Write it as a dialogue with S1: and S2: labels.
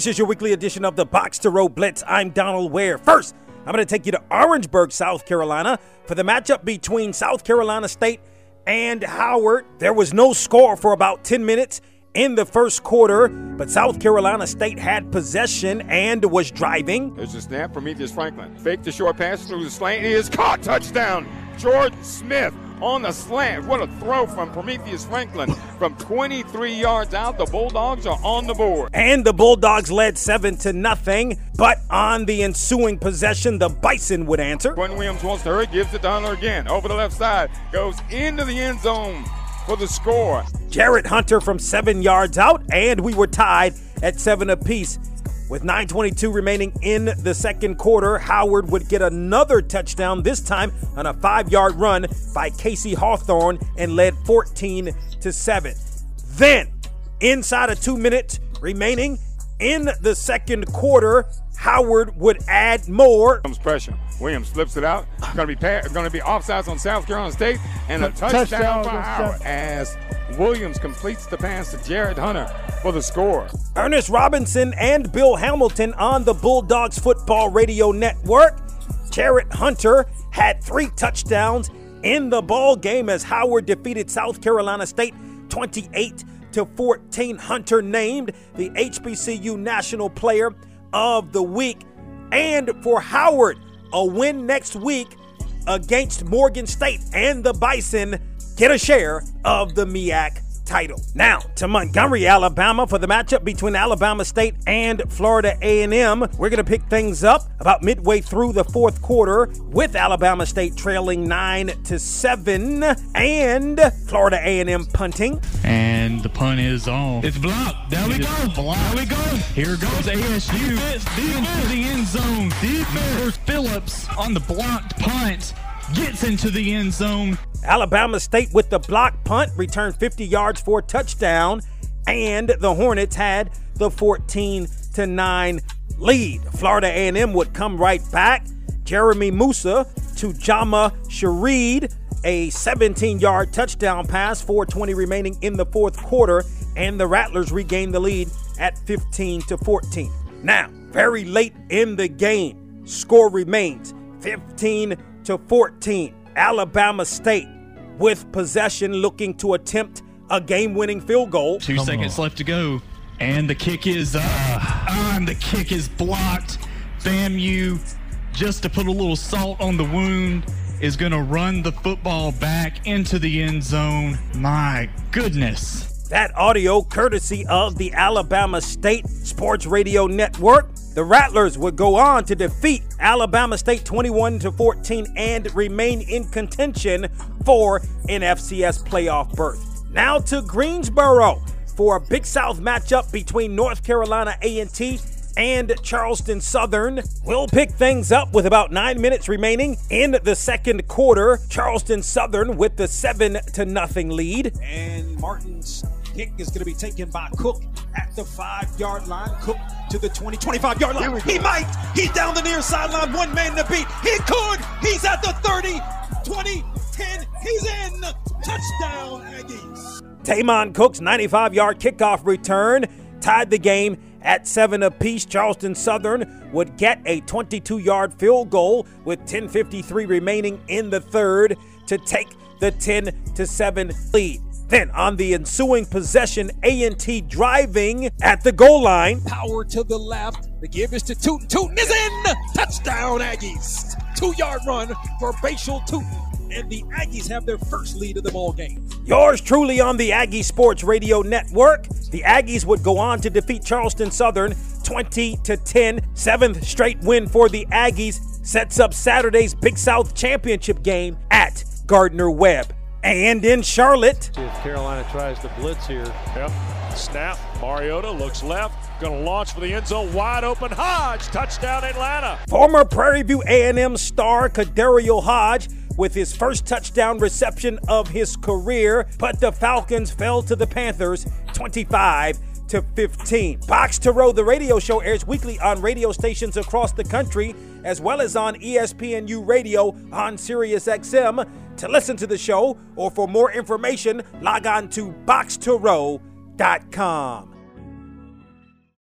S1: This is your weekly edition of the Box to Row Blitz. I'm Donal Ware. First, I'm going to take you to Orangeburg, South Carolina for the matchup between South Carolina State and Howard. There was no score for about 10 minutes in the first quarter, but South Carolina State had possession and was driving.
S2: There's a snap from Prometheus Franklin. Fake the short pass through the slant. He is caught. Touchdown. Jordan Smith on the slant. What a throw from Prometheus Franklin from 23 yards out. The Bulldogs are on the board.
S1: And the Bulldogs led 7 to nothing, but on the ensuing possession, the Bison would answer.
S2: Quinton Williams wants to hurry, gives it to Hunter again. Over the left side, goes into the end zone for the score.
S1: Jarrett Hunter from 7 yards out, and we were tied at 7 apiece. With 9.22 remaining in the second quarter, Howard would get another touchdown, this time on a five yard run by Casey Hawthorne and led 14 to 7. Then, inside of two minutes remaining in the second quarter, Howard would add more.
S2: Comes pressure. Williams flips it out. Going to be going to be offsides on South Carolina State and a touchdown, touchdown for Howard as Williams completes the pass to Jarrett Hunter for the score.
S1: Ernest Robinson and Bill Hamilton on the Bulldogs Football Radio Network. Jarrett Hunter had three touchdowns in the ball game as Howard defeated South Carolina State 28 to 14. Hunter named the HBCU National Player of the Week. And for Howard, a win next week against Morgan State and the Bison get a share of the MEAC title. Now to Montgomery, Alabama for the matchup between Alabama State and Florida A&M. We're going to pick things up about midway through the fourth quarter with Alabama State trailing 9 to 7 and Florida A&M punting.
S3: And the punt is on.
S4: It's blocked. There we go.
S3: Blocked.
S4: There we go.
S3: Here goes ASU.
S4: Defense, defense.
S3: Into the end zone. Defense. Phillips on the blocked punt gets into the end zone.
S1: Alabama State with the block punt returned 50 yards for a touchdown, and the Hornets had the 14 to 9 lead. Florida A&M would come right back. Jeremy Moussa to Jah'Marae Sheread, a 17-yard touchdown pass, 4:20 remaining in the fourth quarter, and the Rattlers regained the lead at 15 to 14. Now, very late in the game, score remains 15 to 14. Alabama State with possession looking to attempt a game-winning field goal.
S3: Two Come seconds on. left to go. And the kick is up. Uh, and the kick is blocked. FAMU, just to put a little salt on the wound, is going to run the football back into the end zone. My goodness.
S1: That audio courtesy of the Alabama State Sports Radio Network. The Rattlers would go on to defeat Alabama State 21 to 14 and remain in contention for an FCS playoff berth. Now to Greensboro for a Big South matchup between North Carolina A&T and Charleston Southern. We'll pick things up with about nine minutes remaining in the second quarter. Charleston Southern with the seven to nothing lead.
S5: And Martin's kick is going to be taken by Cook at the five yard line. Cook to the 20, 25 yard line. He might. He's down the near sideline. One man to beat. He could. He's at the 30, 20, 10. He's in. Touchdown, Aggies.
S1: Tamon Cook's 95 yard kickoff return tied the game at seven apiece. Charleston Southern would get a 22 yard field goal with 10.53 remaining in the third to take the 10 to 7 lead. Then on the ensuing possession, A&T driving at the goal line.
S5: Power to the left. The give is to Tuten. Tuten is in. Touchdown Aggies. Two yard run for Bhayshul Tuten and the Aggies have their first lead of the ball game.
S1: Yours truly on the Aggie Sports Radio Network. The Aggies would go on to defeat Charleston Southern 20 to 10. Seventh straight win for the Aggies sets up Saturday's Big South Championship game at Gardner Webb. And in Charlotte.
S6: See if Carolina tries to blitz here.
S7: Yep. Snap. Mariota looks left. Going to launch for the end zone. Wide open. Hodge. Touchdown Atlanta.
S1: Former Prairie View A&M star KhaDarel Hodge with his first touchdown reception of his career, but the Falcons fell to the Panthers 25 to 15. Box to Row, the radio show, airs weekly on radio stations across the country, as well as on ESPNU Radio on SiriusXM. To listen to the show or for more information, log on to boxtorow.com.